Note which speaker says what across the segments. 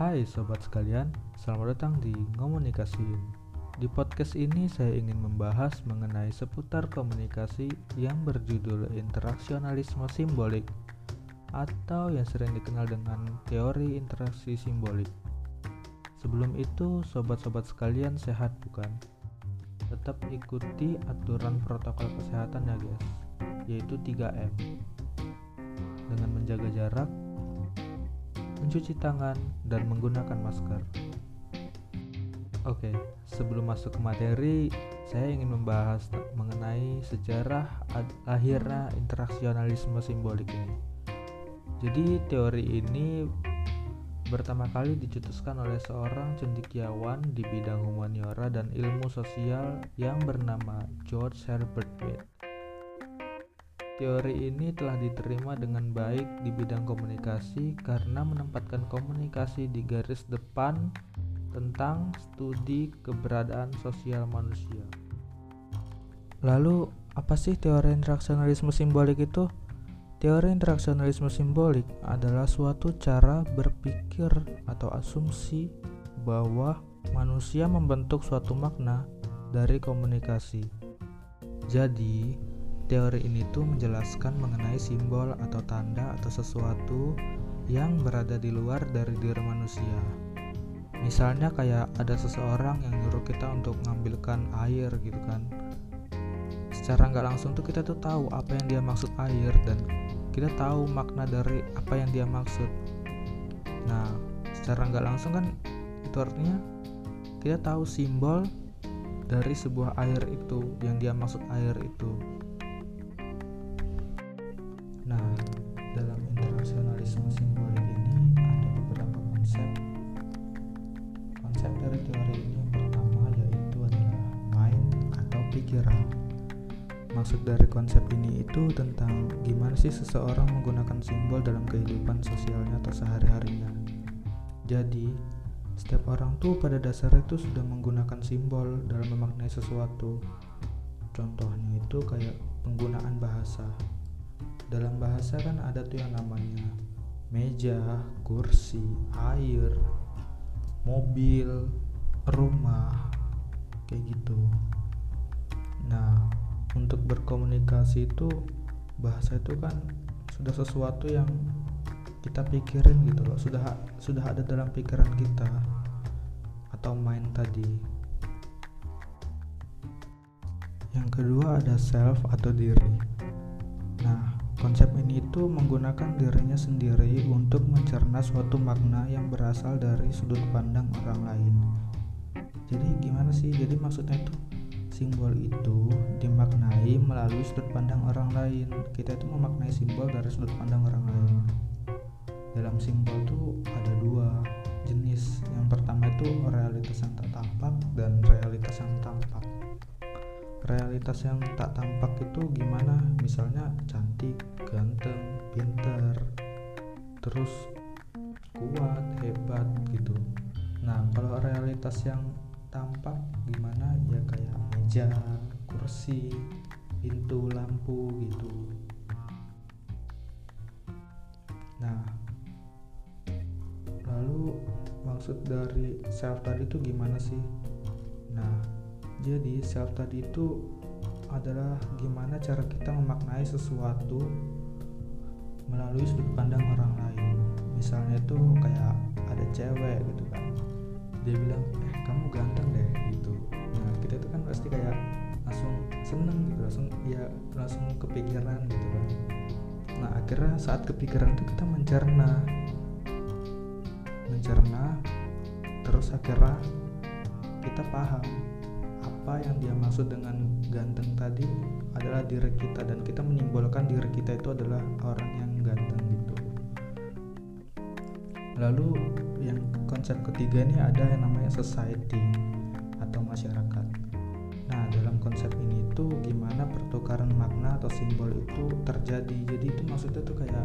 Speaker 1: Hai sobat sekalian, selamat datang di Ngomunikasiin. Di podcast ini saya ingin membahas mengenai seputar komunikasi yang berjudul interaksionalisme simbolik atau yang sering dikenal dengan teori interaksi simbolik. Sebelum itu, sobat-sobat sekalian sehat bukan? Tetap ikuti aturan protokol kesehatan ya guys, yaitu 3M. Dengan menjaga jarak, mencuci tangan, dan menggunakan masker. Oke, sebelum masuk ke materi, saya ingin membahas mengenai sejarah lahirnya interaksionalisme simbolik ini. Jadi, teori ini pertama kali dicetuskan oleh seorang cendekiawan di bidang humaniora dan ilmu sosial yang bernama George Herbert Mead. Teori ini telah diterima dengan baik di bidang komunikasi karena menempatkan komunikasi di garis depan tentang studi keberadaan sosial manusia. Lalu, apa sih teori interaksionalisme simbolik itu? Teori interaksionalisme simbolik adalah suatu cara berpikir atau asumsi bahwa manusia membentuk suatu makna dari komunikasi. Jadi, Teori ini tuh menjelaskan mengenai simbol atau tanda atau sesuatu yang berada di luar dari diri manusia. Misalnya kayak ada seseorang yang nyuruh kita untuk mengambilkan air gitu kan. Secara nggak langsung tuh kita tuh tahu apa yang dia maksud air dan kita tahu makna dari apa yang dia maksud. Nah, secara nggak langsung kan itu artinya kita tahu simbol dari sebuah air itu yang dia maksud air itu Nah, dalam internasionalisme simbolik ini ada beberapa konsep. Konsep dari teori ini yang pertama yaitu adalah mind atau pikiran. Maksud dari konsep ini itu tentang gimana sih seseorang menggunakan simbol dalam kehidupan sosialnya atau sehari-harinya. Jadi, setiap orang tuh pada dasarnya itu sudah menggunakan simbol dalam memaknai sesuatu. Contohnya itu kayak penggunaan bahasa dalam bahasa kan ada tuh yang namanya meja, kursi, air, mobil, rumah, kayak gitu. Nah, untuk berkomunikasi itu bahasa itu kan sudah sesuatu yang kita pikirin gitu loh, sudah sudah ada dalam pikiran kita atau main tadi. Yang kedua ada self atau diri. Nah, Konsep ini itu menggunakan dirinya sendiri untuk mencerna suatu makna yang berasal dari sudut pandang orang lain. Jadi gimana sih? Jadi maksudnya itu simbol itu dimaknai melalui sudut pandang orang lain. Kita itu memaknai simbol dari sudut pandang orang lain. Dalam simbol itu ada dua jenis. Yang pertama itu realitas yang tak tampak dan realitas yang tampak realitas yang tak tampak itu gimana? Misalnya cantik ganteng pinter terus kuat hebat gitu. Nah kalau realitas yang tampak gimana? Ya kayak meja kursi pintu lampu gitu. Nah lalu maksud dari self tadi itu gimana sih? Nah jadi self tadi itu adalah gimana cara kita memaknai sesuatu melalui sudut pandang orang lain. Misalnya itu kayak ada cewek gitu kan. Dia bilang, "Eh, kamu ganteng deh." gitu. Nah, kita itu kan pasti kayak langsung seneng gitu, langsung ya langsung kepikiran gitu kan. Nah, akhirnya saat kepikiran itu kita mencerna mencerna terus akhirnya kita paham apa yang dia maksud dengan ganteng tadi adalah diri kita dan kita menyimbolkan diri kita itu adalah orang yang ganteng gitu. Lalu yang konsep ketiga ini ada yang namanya society atau masyarakat. Nah dalam konsep ini itu gimana pertukaran makna atau simbol itu terjadi? Jadi itu maksudnya tuh kayak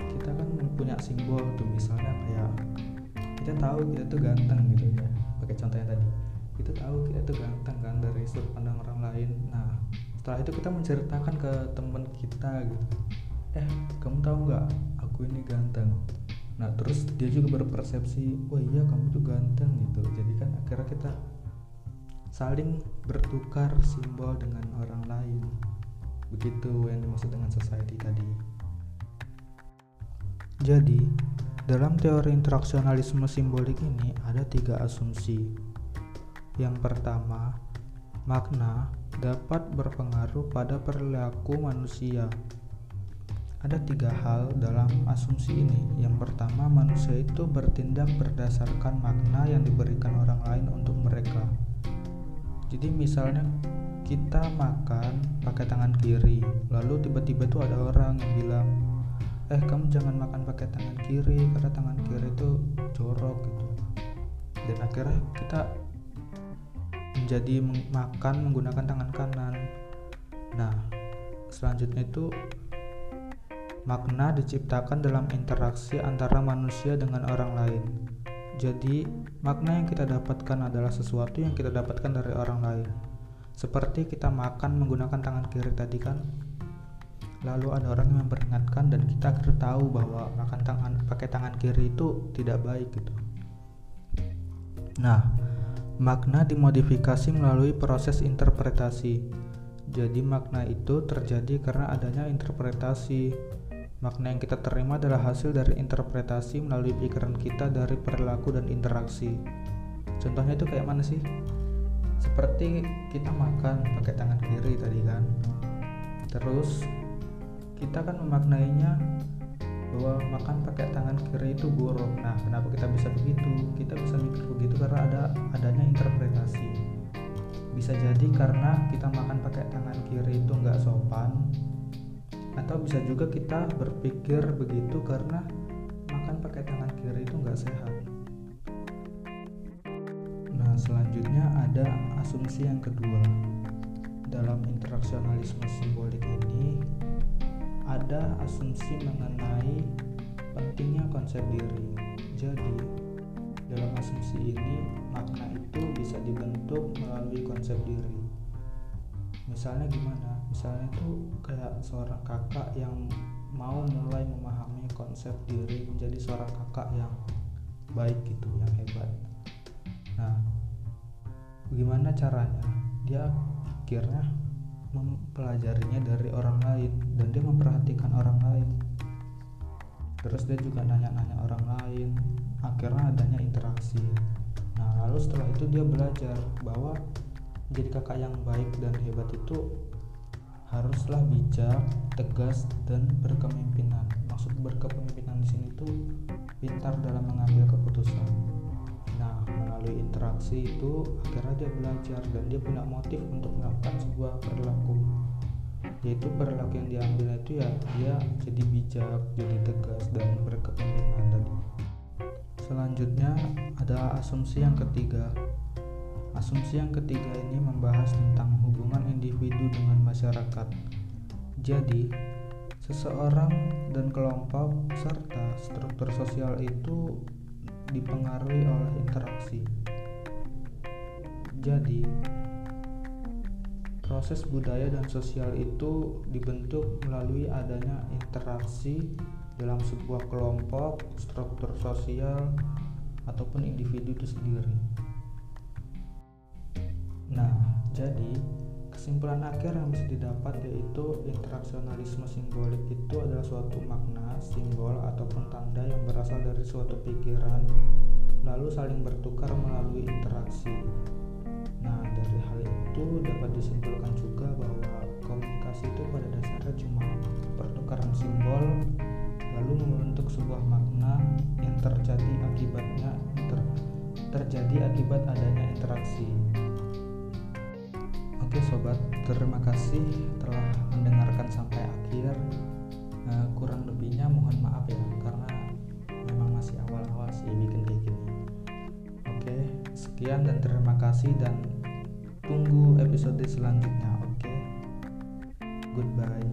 Speaker 1: kita kan punya simbol tuh misalnya kayak kita tahu kita tuh ganteng gitu ya. Pakai contohnya tadi tahu kita itu ganteng kan dari sudut pandang orang lain. Nah setelah itu kita menceritakan ke teman kita gitu. Eh kamu tahu nggak? Aku ini ganteng. Nah terus dia juga berpersepsi oh iya kamu tuh ganteng gitu. Jadi kan akhirnya kita saling bertukar simbol dengan orang lain. Begitu yang dimaksud dengan society tadi. Jadi dalam teori interaksionalisme simbolik ini ada tiga asumsi yang pertama makna dapat berpengaruh pada perilaku manusia ada tiga hal dalam asumsi ini. Yang pertama, manusia itu bertindak berdasarkan makna yang diberikan orang lain untuk mereka. Jadi misalnya kita makan pakai tangan kiri, lalu tiba-tiba tuh ada orang yang bilang, "Eh, kamu jangan makan pakai tangan kiri karena tangan kiri itu jorok gitu." Dan akhirnya kita menjadi makan menggunakan tangan kanan. Nah, selanjutnya itu Makna diciptakan dalam interaksi antara manusia dengan orang lain. Jadi, makna yang kita dapatkan adalah sesuatu yang kita dapatkan dari orang lain. Seperti kita makan menggunakan tangan kiri tadi kan. Lalu ada orang yang memperingatkan dan kita akhirnya tahu bahwa makan tangan pakai tangan kiri itu tidak baik gitu. Nah, makna dimodifikasi melalui proses interpretasi. Jadi makna itu terjadi karena adanya interpretasi Makna yang kita terima adalah hasil dari interpretasi melalui pikiran kita dari perilaku dan interaksi. Contohnya itu kayak mana sih? Seperti kita makan pakai tangan kiri tadi kan. Terus kita kan memaknainya bahwa makan pakai tangan kiri itu buruk. Nah, kenapa kita bisa begitu? Kita bisa mikir begitu karena ada adanya interpretasi. Bisa jadi karena kita makan pakai tangan kiri itu nggak sopan, atau bisa juga kita berpikir begitu karena makan pakai tangan kiri itu nggak sehat nah selanjutnya ada asumsi yang kedua dalam interaksionalisme simbolik ini ada asumsi mengenai pentingnya konsep diri. Jadi dalam asumsi ini makna itu bisa dibentuk melalui konsep diri. Misalnya gimana? Misalnya itu kayak seorang kakak yang mau mulai memahami konsep diri menjadi seorang kakak yang baik gitu yang hebat. Nah bagaimana caranya? Dia akhirnya mempelajarinya dari orang lain dan dia memperhatikan orang lain terus dia juga nanya-nanya orang lain akhirnya adanya interaksi nah lalu setelah itu dia belajar bahwa menjadi kakak yang baik dan hebat itu haruslah bijak, tegas dan berkepemimpinan. Maksud berkepemimpinan di sini itu pintar dalam mengambil keputusan. Melalui interaksi itu akhirnya dia belajar dan dia punya motif untuk melakukan sebuah perilaku. Yaitu perilaku yang diambil itu ya dia jadi bijak, jadi tegas dan berkepemimpinan tadi. Selanjutnya ada asumsi yang ketiga, Asumsi yang ketiga ini membahas tentang hubungan individu dengan masyarakat. Jadi, seseorang dan kelompok serta struktur sosial itu dipengaruhi oleh interaksi. Jadi, proses budaya dan sosial itu dibentuk melalui adanya interaksi dalam sebuah kelompok, struktur sosial, ataupun individu itu sendiri. Nah, jadi kesimpulan akhir yang bisa didapat yaitu interaksionalisme simbolik itu adalah suatu makna, simbol ataupun tanda yang berasal dari suatu pikiran lalu saling bertukar melalui interaksi. Nah, dari hal itu dapat disimpulkan juga bahwa komunikasi itu pada dasarnya cuma pertukaran simbol lalu membentuk sebuah makna yang terjadi akibatnya ter, terjadi akibat adanya interaksi. Oke sobat, terima kasih telah mendengarkan sampai akhir. Uh, kurang lebihnya mohon maaf ya karena memang masih awal-awal sih bikin kayak gini. Oke, sekian dan terima kasih dan tunggu episode selanjutnya. Oke, goodbye.